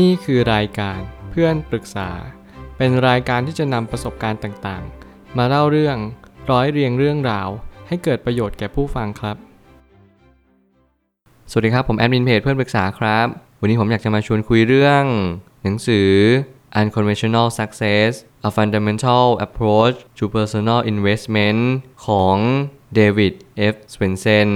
นี่คือรายการเพื่อนปรึกษา เป็นรายการที่จะนำประสบการณ์ต่างๆ มาเล่าเรื่องร้อยเรียงเรื่องราว ให้เกิดประโยชน์แก่ผู้ฟังครับ สวัสดีครับผมแอดมินเพจเพื่อนปรึกษาครับ วันนี้ผมอยากจะมาชวนคุยเรื่อง หนังสือ Unconventional Success A Fundamental Approach to Personal Investment ของเดวิด F. Swensen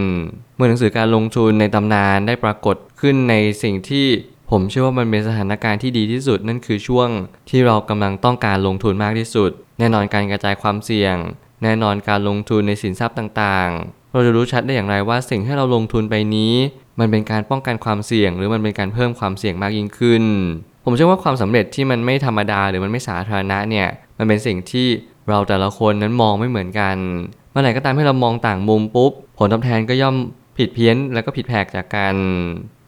เมื่อหนังสือการลงทุนในตำนานได้ปรากฏขึ้นในสิ่งที่ ผมเชื่อว่ามันเป็นสถานการณ์ที่ดีที่สุด นั่นคือช่วงที่เรากำลังต้องการลงทุนมากที่สุด แน่นอนการกระจายความเสี่ยง แน่นอนการลงทุนในสินทรัพย์ต่างๆ เราจะรู้ชัดได้อย่างไรว่าสิ่งที่เราลงทุนไปนี้ มันเป็นการป้องกันความเสี่ยง หรือมันเป็นการเพิ่มความเสี่ยงมากยิ่งขึ้น ผมเชื่อว่าความสำเร็จที่มันไม่ธรรมดาหรือมันไม่สาธารณะเนี่ยมันเป็นสิ่งที่เราแต่ละคนนั้นมองไม่เหมือนกันเมื่อไหร่ก็ตามที่เรามองต่างมุมปุ๊บผลตอบแทนก็ย่อมผิดเพี้ยนแล้วก็ผิดแผกจากกัน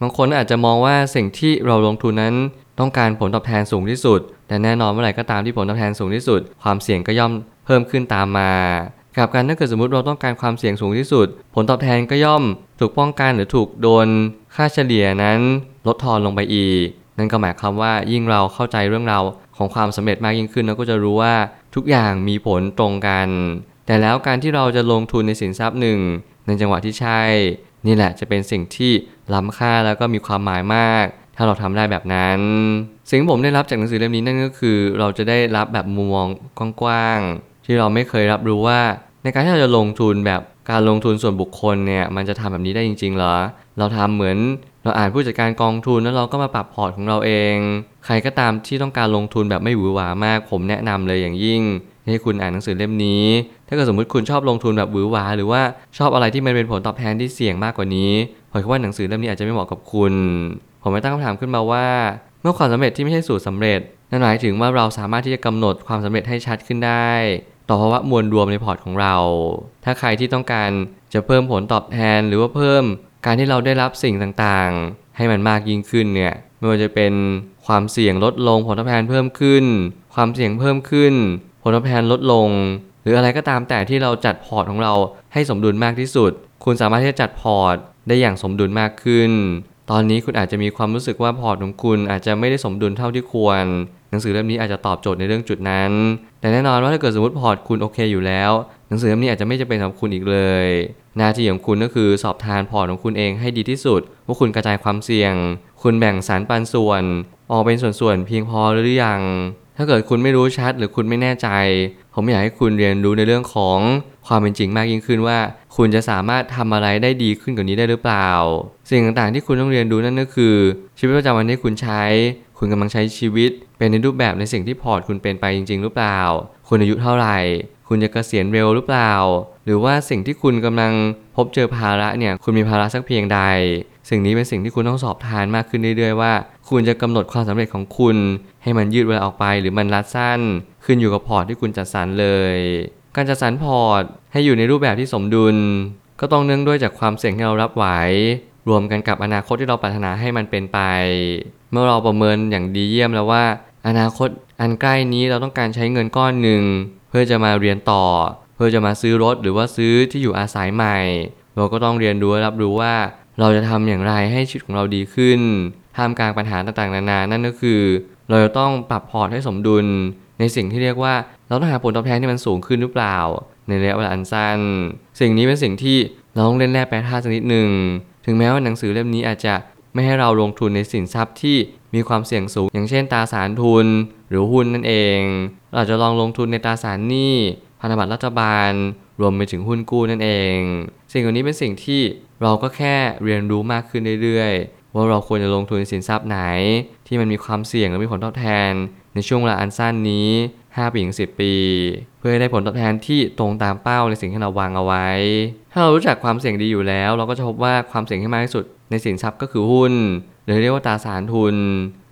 บางคนอาจจะมองว่าสิ่งที่เราลงทุนนั้นต้องการผลตอบแทนสูงที่สุด แต่แน่นอนเมื่อไหร่ก็ตามที่ผลตอบแทนสูงที่สุด ความเสี่ยงก็ย่อมเพิ่มขึ้นตามมากับการถ้าเกิดสมมติเราต้องการความเสี่ยงสูงที่สุด ผลตอบแทนก็ย่อมถูกป้องกันหรือถูกโดน ค่าเฉลี่ยนั้นลดทอนลงไปอีก นั่นก็หมายความว่ายิ่งเราเข้าใจเรื่องราวของความสำเร็จมากยิ่งขึ้นเราก็จะรู้ว่าทุกอย่างมีผลตรงกัน แต่แล้วการที่เราจะลงทุนในสินทรัพย์หนึ่ง ในจังหวะที่ใช่ นี่แหละจะเป็นสิ่งที่ ล้ำค่าแล้วก็มีความหมายมาก ถ้าเราทำได้แบบนั้น สิ่งที่ผมได้รับจากหนังสือเล่มนี้นั่นก็คือ เราจะได้รับแบบมุมมองกว้างๆที่เราไม่เคยรับรู้ว่า ในการที่เราจะลงทุนแบบการลงทุนส่วนบุคคลเนี่ยมันจะทำแบบนี้ได้จริง ๆ เหรอ เราทำเหมือนเราอ่านผู้จัดการกองทุนแล้วเราก็มาปรับพอร์ตของเราเอง ใครก็ตามที่ต้องการลงทุนแบบไม่หวือหวามาก ผมแนะนำเลยอย่างยิ่งให้คุณอ่านหนังสือเล่มนี้ ถ้าเกิดสมมติคุณชอบลงทุนแบบหวือหวา หรือว่าชอบอะไรที่มันเป็นผลตอบแทนที่เสี่ยงมากกว่านี้ ผมคิดว่าหนังสือเล่มนี้อาจจะไม่เหมาะกับคุณ ผมไม่ตั้งคำถามขึ้นมาว่า เมื่อความสำเร็จที่ไม่ใช่สูตรสำเร็จ นั่นหมายถึงว่าเราสามารถที่จะกำหนดความสำเร็จให้ชัดขึ้นได้ ต่อภาวะมวลรวมในพอร์ตของเรา ถ้าใครที่ต้องการจะเพิ่มผลตอบแทนหรือว่าเพิ่มการที่เราได้รับสิ่งต่างๆ ให้มันมากยิ่งขึ้นเนี่ยไม่ว่าจะเป็นความเสี่ยงลดลงผลตอบแทนเพิ่มขึ้น ความเสี่ยงเพิ่มขึ้น ผลตอบแทนลดลง หรืออะไรก็ตามแต่ที่เราจัดพอร์ตของเราให้สมดุลมากที่สุด คุณสามารถที่จะจัดพอร์ต ได้อย่างสมดุลมากขึ้น ตอนนี้คุณอาจจะมีความรู้สึกว่าพอร์ตของคุณอาจจะไม่ได้สมดุลเท่าที่ควร หนังสือเล่มนี้อาจจะตอบโจทย์ในเรื่องจุดนั้น แต่แน่นอนว่าถ้าเกิดสมมติพอร์ตคุณโอเคอยู่แล้ว หนังสือเล่มนี้อาจจะไม่จำเป็นสำหรับคุณอีกเลย หน้าที่ของคุณก็คือสอบทานพอร์ตของคุณเองให้ดีที่สุด ว่าคุณกระจายความเสี่ยง คุณแบ่งสัดปันส่วน ออกเป็นส่วนๆเพียงพอหรือยัง ถ้าเกิดคุณไม่รู้ชัดหรือคุณไม่แน่ใจ ผมอยากให้คุณเรียนรู้ในเรื่องของความเป็นจริงมากยิ่งขึ้นว่า คุณจะสามารถทำอะไรได้ดีขึ้นกว่านี้ได้หรือเปล่า สิ่งต่างๆที่คุณต้องเรียนรู้นั่นก็คือ ชีวิตประจำวันที่คุณใช้ คุณกำลังใช้ชีวิต เป็นในรูปแบบในสิ่งที่พอร์ตคุณเป็นไปจริง ๆ หรือเปล่า คุณอายุเท่าไหร่ คุณจะเกษียณเร็วหรือเปล่า หรือว่าสิ่งที่คุณกำลังพบเจอภาระเนี่ยคุณมีภาระสักเพียงใด สิ่งนี้เป็นสิ่งที่คุณต้องสอบทานมากขึ้นเรื่อยๆว่า คุณจะกำหนดความสำเร็จของคุณ ให้มันยืดเวลาออกไปหรือมันรัดสั้น ขึ้นอยู่กับพอร์ตที่คุณจัดสรรเลย การจัดสรรพอร์ตให้อยู่ในรูปแบบที่สมดุล ก็ต้องเนื่องด้วยจากความเสี่ยงที่เรารับไหว รวมกันกับอนาคตที่เราปรารถนาให้มันเป็นไป เมื่อเราประเมินอย่างดีเยี่ยมแล้วว่า อนาคตอันใกล้นี้เราต้องการใช้เงินก้อนหนึ่งเพื่อจะมาเรียนต่อ เพื่อจะมาซื้อรถหรือว่าซื้อที่อยู่อาศัยใหม่ เราก็ต้องเรียนรู้และรับรู้ว่า เราจะทำอย่างไรให้ชีวิตของเราดีขึ้นท่ามกลางปัญหาต่างๆ นานา นั่นก็คือ เราจะต้องปรับพอร์ตให้สมดุล ในสิ่งที่เรียกว่า เราต้องหาผลตอบแทนที่มันสูงขึ้นหรือเปล่า ในระยะเวลาอันสั้น สิ่งนี้เป็นสิ่งที่เราต้องเล่นแร่แปรธาตุสักนิดหนึ่ง ถึงแม้ว่าหนังสือเล่มนี้อาจจะไม่ให้เราลงทุนในสินทรัพย์ที่มีความเสี่ยงสูง อย่างเช่นตราสารทุน หรือหุ้นนั่นเอง เราจะลองลงทุนในตราสารหนี้พันธบัตรรัฐบาล รวมไปถึงหุ้นกู้นั่นเอง สิ่งเหล่านี้เป็นสิ่งที่เราก็แค่เรียนรู้มากขึ้นเรื่อยๆ ว่าเราควรจะลงทุนในสินทรัพย์ไหน ที่มันมีความเสี่ยงและมีผลตอบแทน ในช่วงเวลาอันสั้นนี้ 5 ปีถึง 10 ปี เพื่อให้ได้ผลตอบแทนที่ตรงตามเป้าในสิ่งที่เราวางเอาไว้ ถ้าเรารู้จักความเสี่ยงดีอยู่แล้ว เราก็จะพบว่าความเสี่ยงที่มากที่สุดในสินทรัพย์ก็คือหุ้น หรือเรียกว่าตราสารทุน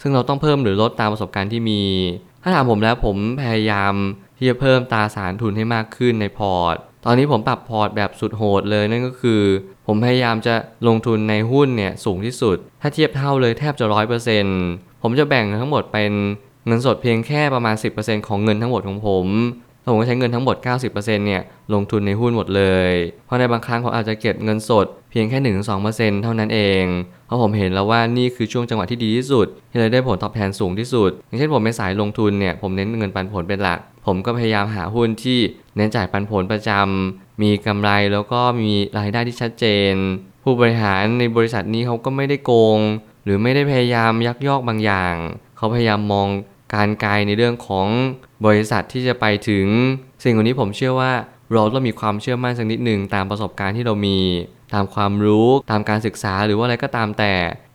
ซึ่งเราต้องเพิ่มหรือลดตามประสบการณ์ที่มี ถ้าถามผมแล้วผมพยายามที่จะเพิ่มตราสารทุนให้มากขึ้นในพอร์ต ตอนนี้ผมปรับพอร์ตแบบสุดโหดเลยนั่นก็คือ ผมพยายามจะลงทุนในหุ้นเนี่ยสูงที่สุด ถ้าเทียบเท่าเลยแทบจะร้อยเปอร์เซ็นต์ผมจะแบ่งทั้งหมดเป็นเงินสดเพียงแค่ประมาณ 10%ของเงินทั้งหมดของผมแล้วผมก็ใช้เงินทั้งหมด 90%เนี่ยลงทุนในหุ้นหมดเลย เพราะในบางครั้งผมอาจจะเก็บเงินสดเพียงแค่ 1-2%เท่านั้นเอง เพราะผมเห็นแล้วว่านี่คือช่วงจังหวะที่ดีที่สุด ที่เราได้ผลตอบแทนสูงที่สุด อย่างเช่นผมเป็นสายลงทุนเนี่ยผมเน้นเงินปันผลเป็นหลัก ผมก็พยายามหาหุ้นที่เน้นจ่ายปันผลประจำมีกำไรแล้วก็มีรายได้ที่ชัดเจน ผู้บริหารในบริษัทนี้เขาก็ไม่ได้โกง หรือไม่ได้พยายามยักยอกบางอย่าง เขาพยายามมองการไกลในเรื่องของบริษัทที่จะไปถึง สิ่งเหล่านี้ผมเชื่อว่าเราต้องมีความเชื่อมั่นสักนิดหนึ่งตามประสบการณ์ที่เรามี ตามความรู้ตามการศึกษาหรือว่าอะไรก็ตามแต่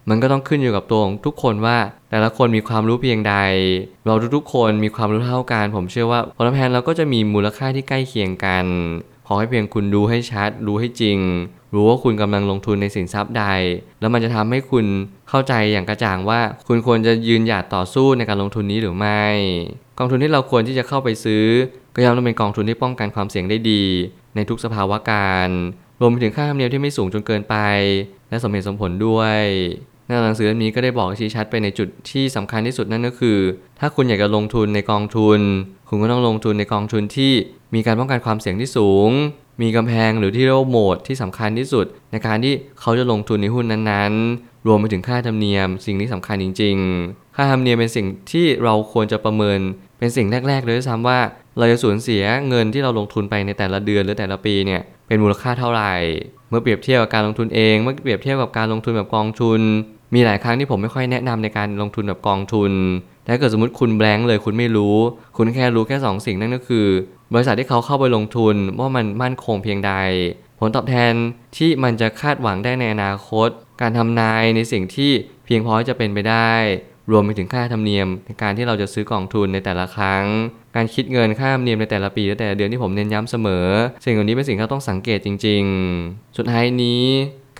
มันก็ต้องขึ้นอยู่กับตัวของทุกคนว่า แต่ละคนมีความรู้เพียงใด เราทุกๆคนมีความรู้เท่ากัน ผมเชื่อว่าผลตอแทนเราก็จะมีมูลค่าที่ใกล้เคียงกัน ขอให้เพียงคุณดูให้ชัด รู้ให้จริง รู้ว่าคุณกำลังลงทุนในสินทรัพย์ใด แล้วมันจะทำให้คุณเข้าใจอย่างกระจ่างว่า คุณควรจะยืนหยัดต่อสู้ในการลงทุนนี้หรือไม่ กองทุนที่เราควรที่จะเข้าไปซื้อ ก็ย่อมต้องเป็นกองทุนที่ป้องกันความเสี่ยงได้ดี ในทุกสภาวะการ รวมไปถึงค่าธรรมเนียมที่ไม่สูงจนเกินไป และสมเหตุสมผลด้วย หนังสือเล่มนี้ก็ได้บอกชี้ชัดไปในจุดที่สำคัญที่สุดนั่นก็คือ ถ้าคุณอยากจะลงทุนในกองทุน คุณก็ต้องลงทุนในกองทุนที่มีการป้องกันความเสี่ยงที่สูง มีกำแพงหรือที่เรียกว่าโหมดที่สำคัญที่สุด ในการที่เขาจะลงทุนในหุ้นนั้นๆ รวมไปถึงค่าธรรมเนียม สิ่งนี้สำคัญจริง ๆ ค่าธรรมเนียมเป็นสิ่งที่เราควรจะประเมิน เป็นสิ่งแรกๆเลยด้วยซ้ำว่า เราจะสูญเสียเงินที่เราลงทุนไปในแต่ละเดือนหรือแต่ละปีเนี่ยเป็นมูลค่าเท่าไหร่ เมื่อเปรียบเทียบกับการลงทุนเอง เมื่อเปรียบเทียบกับการลงทุนแบบกองทุน มีหลายครั้งที่ผมไม่ค่อยแนะนำในการลงทุนแบบกองทุนแต่ถ้าเกิดสมมติคุณแบงค์เลยคุณไม่รู้ คุณแค่รู้แค่ 2 สิ่งนั่นก็คือ บริษัทที่เขาเข้าไปลงทุนว่ามันมั่นคงเพียงใด ผลตอบแทนที่มันจะคาดหวังได้ในอนาคต การทำนายในสิ่งที่เพียงพอที่จะเป็นไปได้ รวมไปถึงค่าธรรมเนียมในการที่เราจะซื้อกองทุนในแต่ละครั้ง การคิดเงินค่าธรรมเนียมในแต่ละปีและแต่ละเดือนที่ผมเน้นย้ำเสมอ สิ่งเหล่านี้เป็นสิ่งที่เราต้องสังเกตจริง ๆ สุดท้ายนี้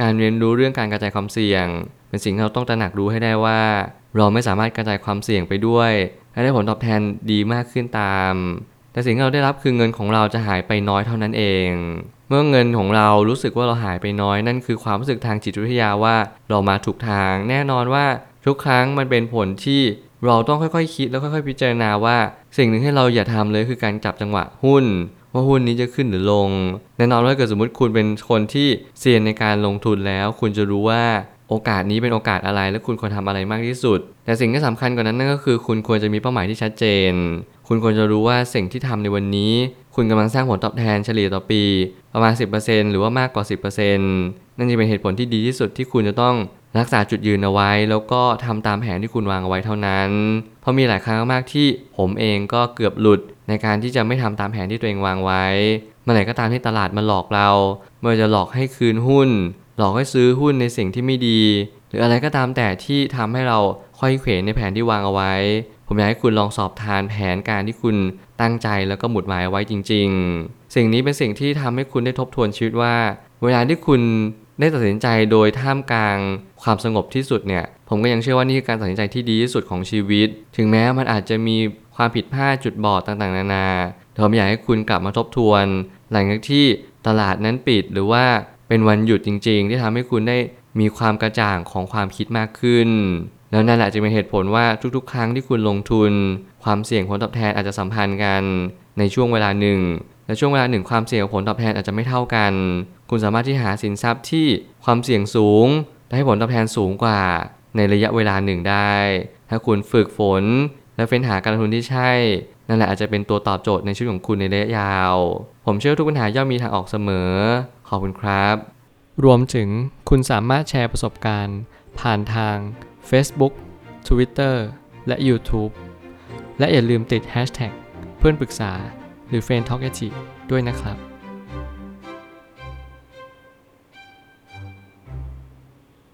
การเรียนรู้เรื่องการกระจายความเสี่ยง เป็นสิ่งที่เราต้องตระหนักรู้ให้ได้ว่า เราไม่สามารถกระจายความเสี่ยงไปด้วยและได้ผลตอบแทนดีมากขึ้นตาม แต่สิ่งที่เราได้รับคือเงินของเราจะหายไปน้อยเท่านั้นเอง เมื่อเงินของเรารู้สึกว่าเราหายไปน้อยนั่นคือความรู้สึกทางจิตวิทยาว่าเรามาถูกทาง แน่นอนว่า ทุกครั้งมันเป็นผลที่เราต้องค่อยๆคคิดแล้วค่อยๆ พิจารณาว่า สิ่งหนึ่งที่เราอย่าทำเลยคือการจับจังหวะหุ้น ว่าหุ้นนี้จะขึ้นหรือลง แน่นอนว่าเกิดสมมติคุณเป็นคนที่เซียนในการลงทุนแล้ว คุณจะรู้ว่าโอกาสนี้เป็นโอกาสอะไรและคุณควรทำอะไรมากที่สุด แต่สิ่งที่สำคัญกว่านั้นนั่นก็คือ คุณควรจะมีเป้าหมายที่ชัดเจน คุณควรจะรู้ว่าสิ่งที่ทำในวันนี้ คุณกำลังสร้างผลตอบแทนเฉลี่ยต่อปี ประมาณ 10%หรือว่ามากกว่า 10%นั่นจะเป็นเหตุผลที่ดีที่สุดที่คุณจะต้อง รักษาจุดยืนเอาไว้ แล้วก็ทำตามแผนที่คุณวางเอาไว้เท่านั้น เพราะมีหลายครั้งมากที่ผมเองก็เกือบหลุดในการที่จะไม่ทำตามแผนที่ตัวเองวางไว้เมื่อไหร่ก็ตามที่ตลาดมาหลอกเรา เมื่อจะหลอกให้คืนหุ้น หลอกให้ซื้อหุ้นในสิ่งที่ไม่ดี หรืออะไรก็ตามแต่ที่ทำให้เราค่อยเขวในแผนที่วางเอาไว้ ผมอยากให้คุณลองสอบทานแผนการที่คุณตั้งใจแล้วก็หมุดหมายเอาไว้จริง ๆ สิ่งนี้เป็นสิ่งที่ทำให้คุณได้ทบทวนชีวิตว่า เวลาที่คุณ ได้ตัดสินใจโดยท่ามกลางความสงบที่สุดเนี่ยผมก็ยังเชื่อว่านี่คือการตัดสินใจที่ดีที่สุดของชีวิต ถึงแม้มันอาจจะมีความผิดพลาดจุดบอดต่างๆ นานาผมอยากให้คุณกลับมาทบทวน หลังจากที่ตลาดนั้นปิดหรือว่าเป็นวันหยุดจริง ๆ ที่ทำให้คุณได้มีความกระจ่างของความคิดมากขึ้น แล้วนั่นแหละจะเป็นเหตุผลว่าทุกๆ ครั้งที่คุณลงทุน ความเสี่ยงผลตอบแทนอาจจะสัมพันธ์กันในช่วงเวลาหนึ่ง และช่วงเวลาหนึ่งความเสี่ยงผลตอบแทนอาจจะไม่เท่ากัน คุณสามารถที่หาสินทรัพย์ที่ความเสี่ยงสูงและให้ผลตอบแทนสูงกว่า ในระยะเวลาหนึ่งได้ ถ้าคุณฝึกฝน และเฟ้นหาการลงทุนที่ใช่ นั่นแหละอาจจะเป็นตัวตอบโจทย์ในชีวิตของคุณในระยะยาว ผมเชื่อทุกปัญหาย่อมมีทางออกเสมอ ขอบคุณครับ รวมถึงคุณสามารถแชร์ประสบการณ์ ผ่านทาง Facebook Twitter และ YouTube และอย่าลืมติด Hashtag เพื่อนปรึกษา หรือ f r ร e n d t a l k ด้วยนะครับ